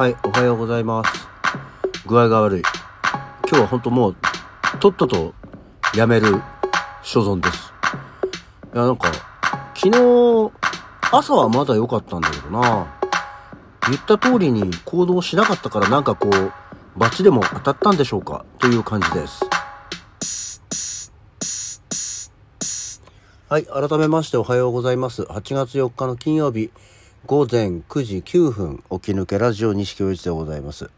はい、おはようございます。具合が悪い。今日は本当もう、とっととやめる所存です。いや、なんか、昨日、朝はまだ良かったんだけどな。言った通りに行動しなかったからなんかこう、バチでも当たったんでしょうか？という感じです。はい、改めましておはようございます。8月4日の金曜日、午前9時9分、起き抜けラジオ西京一でございます。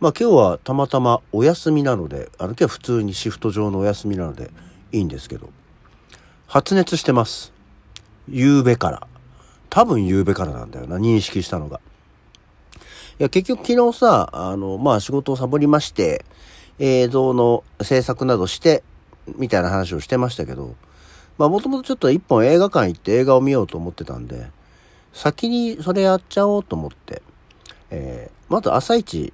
まあ今日はたまたまお休みなので、あの今日は普通にシフト上のお休みなのでいいんですけど、発熱してます。夕べから。多分夕べからなんだよな、認識したのが。いや、結局昨日さ、あの、まあ仕事をサボりまして、映像の制作などして、みたいな話をしてましたけど、まあもともとちょっと一本映画館行って映画を見ようと思ってたんで、先にそれやっちゃおうと思って、えー、まず朝一、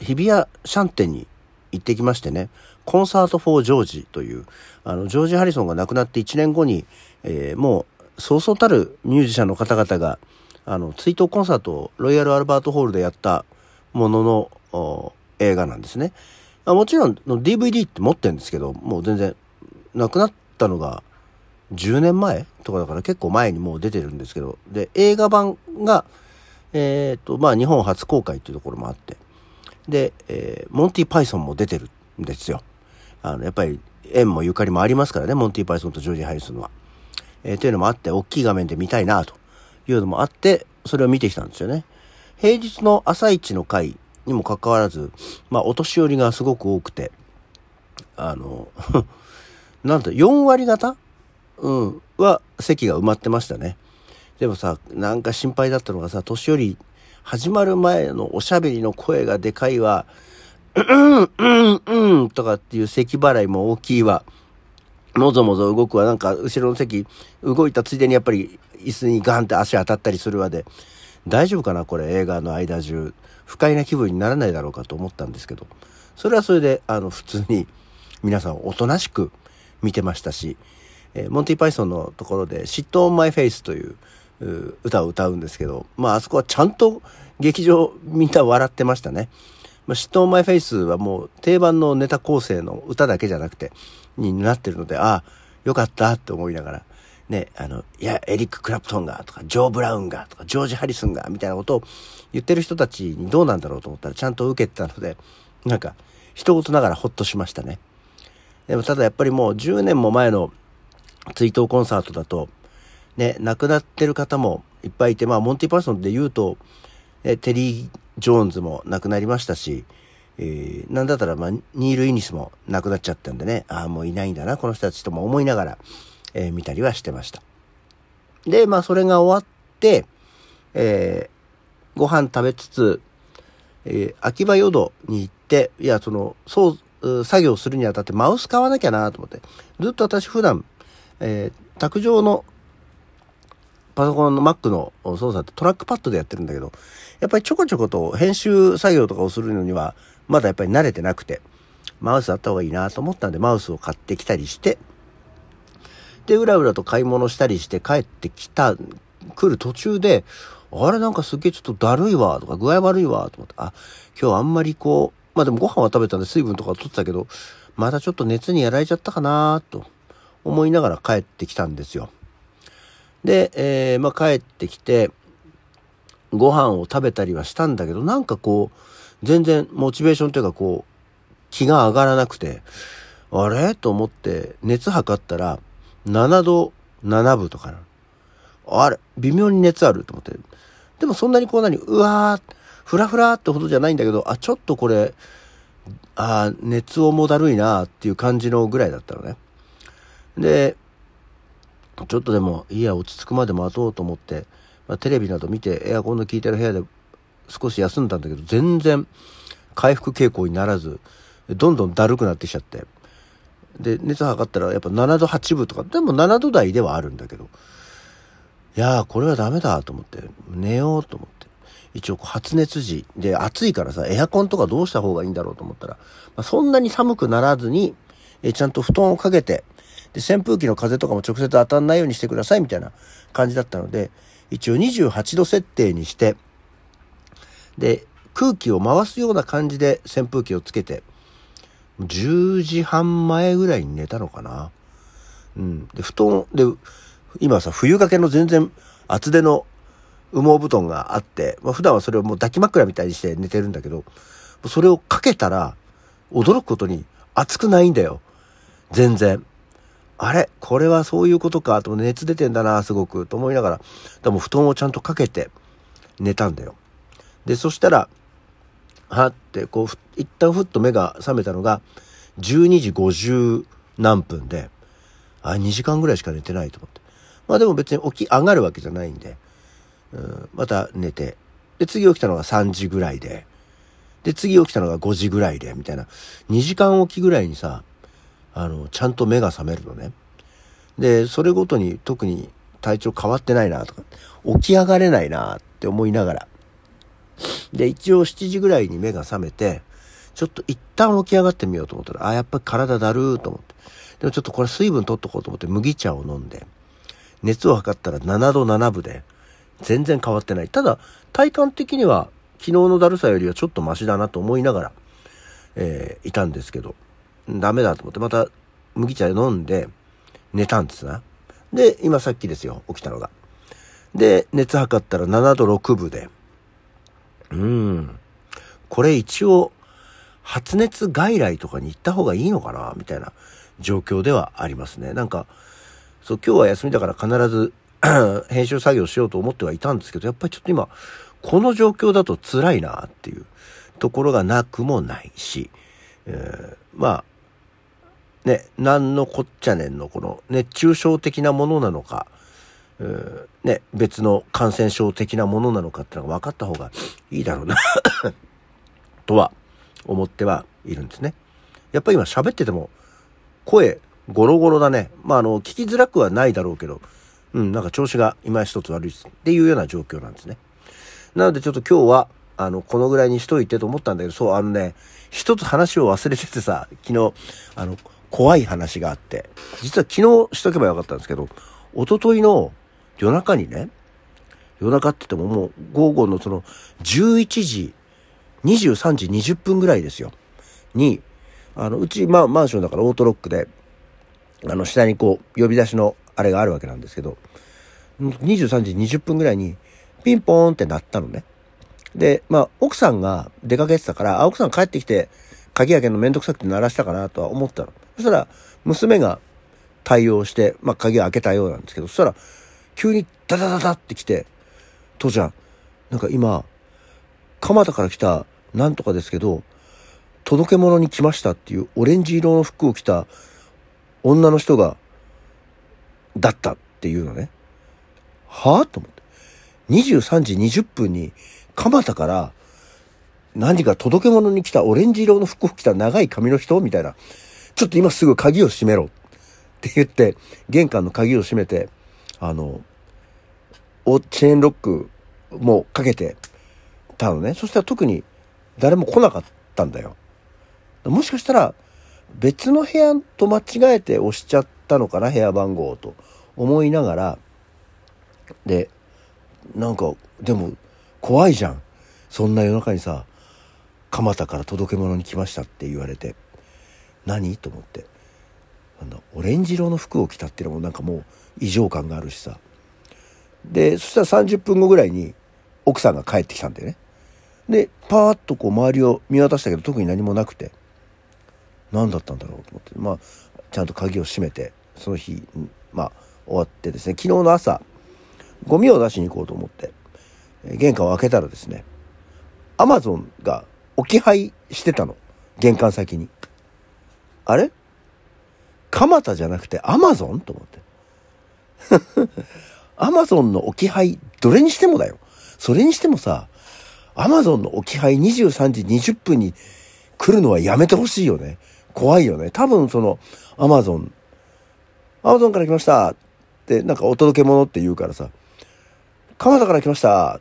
日比谷シャンテンに行ってきましてね、コンサート・フォー・ジョージという、あの、ジョージ・ハリソンが亡くなって1年後に、えー、もう、そうそうたるミュージシャンの方々が、あの、追悼コンサートをロイヤル・アルバート・ホールでやったものの映画なんですね。もちろん DVD って持ってるんですけど、もう全然、亡くなったのが10年前とかだから結構前にもう出てるんですけど、で、映画版が、えっ、と、まあ日本初公開っていうところもあって、で、えー、モンティ・パイソンも出てるんですよ。あの、やっぱり縁もゆかりもありますからね、モンティ・パイソンとジョージ・ハリスンは。えー、というのもあって、大きい画面で見たいなというのもあって、それを見てきたんですよね。平日の朝一の回にもかかわらず、まあお年寄りがすごく多くて、あの、なんと4割方うん、は席が埋まってましたね。でもさ、なんか心配だったのがさ、年寄り始まる前のおしゃべりの声がでかいわ、うん、うん、うん、とかっていう咳払いも大きいわ、もぞもぞ動くわ、なんか後ろの席動いたついでにやっぱり椅子にガンって足当たったりするわで、大丈夫かなこれ映画の間中、不快な気分にならないだろうかと思ったんですけど、それはそれで、あの、普通に皆さんおとなしく見てましたし、えー、モンティ・パイソンのところで、 Sit on My Face という歌を歌うんですけど、まああそこはちゃんと劇場みんな笑ってましたね。まあ、 Sit on My Face はもう定番のネタ構成の歌だけじゃなくて、になってるので、ああ、よかったって思いながら、ね、あの、いや、エリック・クラプトンがとか、ジョー・ブラウンがとか、ジョージ・ハリスンがみたいなことを言ってる人たちにどうなんだろうと思ったらちゃんと受けてたので、なんか、一言ながらほっとしましたね。でもただやっぱりもう10年も前の追悼コンサートだと、ね、亡くなってる方もいっぱいいて、まあ、モンティ・パーソンで言うと、ね、テリー・ジョーンズも亡くなりましたし、えー、なんだったら、まあ、ニール・イニスも亡くなっちゃったんでね、ああ、もういないんだな、この人たちとも思いながら、えー、見たりはしてました。で、まあ、それが終わって、えー、ご飯食べつつ、えー、秋葉淀に行って、いや、その、そう、作業するにあたってマウス買わなきゃなと思って、ずっと私普段、えー、卓上のパソコンの Mac の操作ってトラックパッドでやってるんだけど、やっぱりちょこちょこと編集作業とかをするのには、まだやっぱり慣れてなくて、マウスあった方がいいなと思ったんで、マウスを買ってきたりして、で、うらうらと買い物したりして帰ってきた、来る途中で、あれなんかすげえちょっとだるいわ、とか具合悪いわ、と思って、あ、今日あんまりこう、まあでもご飯は食べたんで水分とか取ってたけど、またちょっと熱にやられちゃったかなと。思いながら帰ってきたんですよ。で、えー、まあ帰ってきて、ご飯を食べたりはしたんだけど、なんかこう、全然モチベーションというかこう、気が上がらなくて、あれ？と思って熱測ったら、7度7分とかな。あれ？微妙に熱あると思って。でもそんなにこう何うわー、ふらふらってほどじゃないんだけど、あ、ちょっとこれ、あ熱重だるいなっていう感じのぐらいだったのね。で、ちょっとでも、いや、落ち着くまで待とうと思って、まあ、テレビなど見てエアコンの効いてる部屋で少し休んだんだけど、全然回復傾向にならず、どんどんだるくなってきちゃって。で、熱測ったらやっぱ7度8分とか、でも7度台ではあるんだけど、いやー、これはダメだと思って、寝ようと思って。一応発熱時で暑いからさ、エアコンとかどうした方がいいんだろうと思ったら、まあ、そんなに寒くならずに、えちゃんと布団をかけて、で、扇風機の風とかも直接当たんないようにしてくださいみたいな感じだったので、一応28度設定にして、で、空気を回すような感じで扇風機をつけて、10時半前ぐらいに寝たのかな。うん。で、布団、で、今さ、冬掛けの全然厚手の羽毛布団があって、まあ普段はそれをもう抱き枕みたいにして寝てるんだけど、それをかけたら、驚くことに熱くないんだよ。全然。あれこれはそういうことかと熱出てんだな、すごく。と思いながら、でも布団をちゃんとかけて寝たんだよ。で、そしたら、はって、こう、一旦ふっと目が覚めたのが、12時50何分で、あ、2時間ぐらいしか寝てないと思って。まあでも別に起き上がるわけじゃないんで、うん、また寝て。で、次起きたのが3時ぐらいで、で、次起きたのが5時ぐらいで、みたいな。2時間起きぐらいにさ、あの、ちゃんと目が覚めるのね。で、それごとに特に体調変わってないなとか、起き上がれないなって思いながら、で、一応7時ぐらいに目が覚めて、ちょっと一旦起き上がってみようと思ったら、あ、やっぱり体だるーと思って。でもちょっとこれ水分取っとこうと思って麦茶を飲んで、熱を測ったら7度7分で、全然変わってない。ただ、体感的には昨日のだるさよりはちょっとマシだなと思いながら、えー、いたんですけど、ダメだと思って、また麦茶飲んで寝たんですな。で、今さっきですよ、起きたのが。で、熱測ったら7度6分で、うん。これ一応、発熱外来とかに行った方がいいのかなみたいな状況ではありますね。なんか、そう、今日は休みだから必ず 編集作業しようと思ってはいたんですけど、やっぱりちょっと今、この状況だと辛いなっていうところがなくもないし、えー、まあ、ね、何のこっちゃねんのこの熱中症的なものなのか、ね、別の感染症的なものなのかってのが分かった方がいいだろうな とは思ってはいるんですね。やっぱ今喋ってても声ゴロゴロだね。まああの聞きづらくはないだろうけど、うん、なんか調子が今一つ悪いすっていうような状況なんですね。なのでちょっと今日はあの、このぐらいにしといてと思ったんだけど、そう、あのね、一つ話を忘れててさ、昨日、あの、怖い話があって、実は昨日しとけばよかったんですけど、おとといの夜中にね、夜中って言ってももう午後のその11時、23時20分ぐらいですよ。に、あの、うち、まあ、マンションだからオートロックで、あの、下にこう、呼び出しのあれがあるわけなんですけど、23時20分ぐらいに、ピンポーンって鳴ったのね。で、まあ、奥さんが出かけてたから、あ、奥さん帰ってきて、鍵開けのめんどくさくて鳴らしたかなとは思ったの。そしたら、娘が対応して、まあ、鍵開けたようなんですけど、そしたら、急にダダダダって来て、父ちゃん、なんか今、蒲田から来たなんとかですけど、届け物に来ましたっていうオレンジ色の服を着た女の人が、だったっていうのね。はぁ？と思って。23時20分に蒲田から何か届け物に来たオレンジ色の服を着た長い髪の人みたいな。ちょっと今すぐ鍵を閉めろって言って、玄関の鍵を閉めて、あの、おチェーンロックもかけてたのね。そしたら特に誰も来なかったんだよ。もしかしたら別の部屋と間違えて押しちゃったのかな、部屋番号と思いながら、で、なんか、でも怖いじゃん。そんな夜中にさ、蒲田から届け物に来ましたって言われて、何？と思って。なんだ、オレンジ色の服を着たっていうのもなんかもう異常感があるしさ。で、そしたら30分後ぐらいに奥さんが帰ってきたんだよね。で、パーッとこう周りを見渡したけど特に何もなくて、何だったんだろうと思って、まあ、ちゃんと鍵を閉めて、その日、まあ、終わってですね、昨日の朝、ゴミを出しに行こうと思って、玄関を開けたらですね、アマゾンが置き配してたの。玄関先に。あれ？蒲田じゃなくてアマゾンと思って。アマゾンの置き配、どれにしてもだよ。それにしてもさ、アマゾンの置き配23時20分に来るのはやめてほしいよね。怖いよね。多分その、アマゾン、アマゾンから来ましたって、なんかお届け物って言うからさ、蒲田から来ました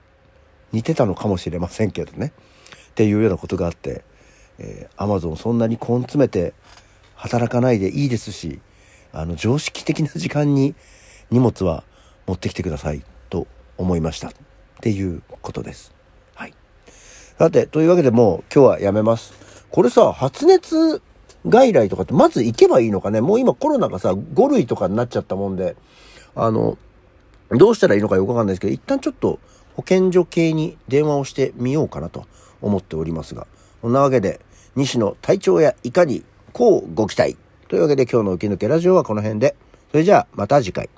似てたのかもしれませんけどね。っていうようなことがあって、えー、アマゾンそんなに根詰めて働かないでいいですし、あの、常識的な時間に荷物は持ってきてくださいと思いましたっていうことです。はい。さて、というわけでもう今日はやめます。これさ、発熱外来とかってまず行けばいいのかね？もう今コロナがさ、5類とかになっちゃったもんで、あの、どうしたらいいのかよくわかんないですけど、一旦ちょっと保健所系に電話をしてみようかなと思っておりますが、そんなわけで、西の体調やいかにこうご期待。というわけで今日の受け抜けラジオはこの辺で、それじゃあまた次回。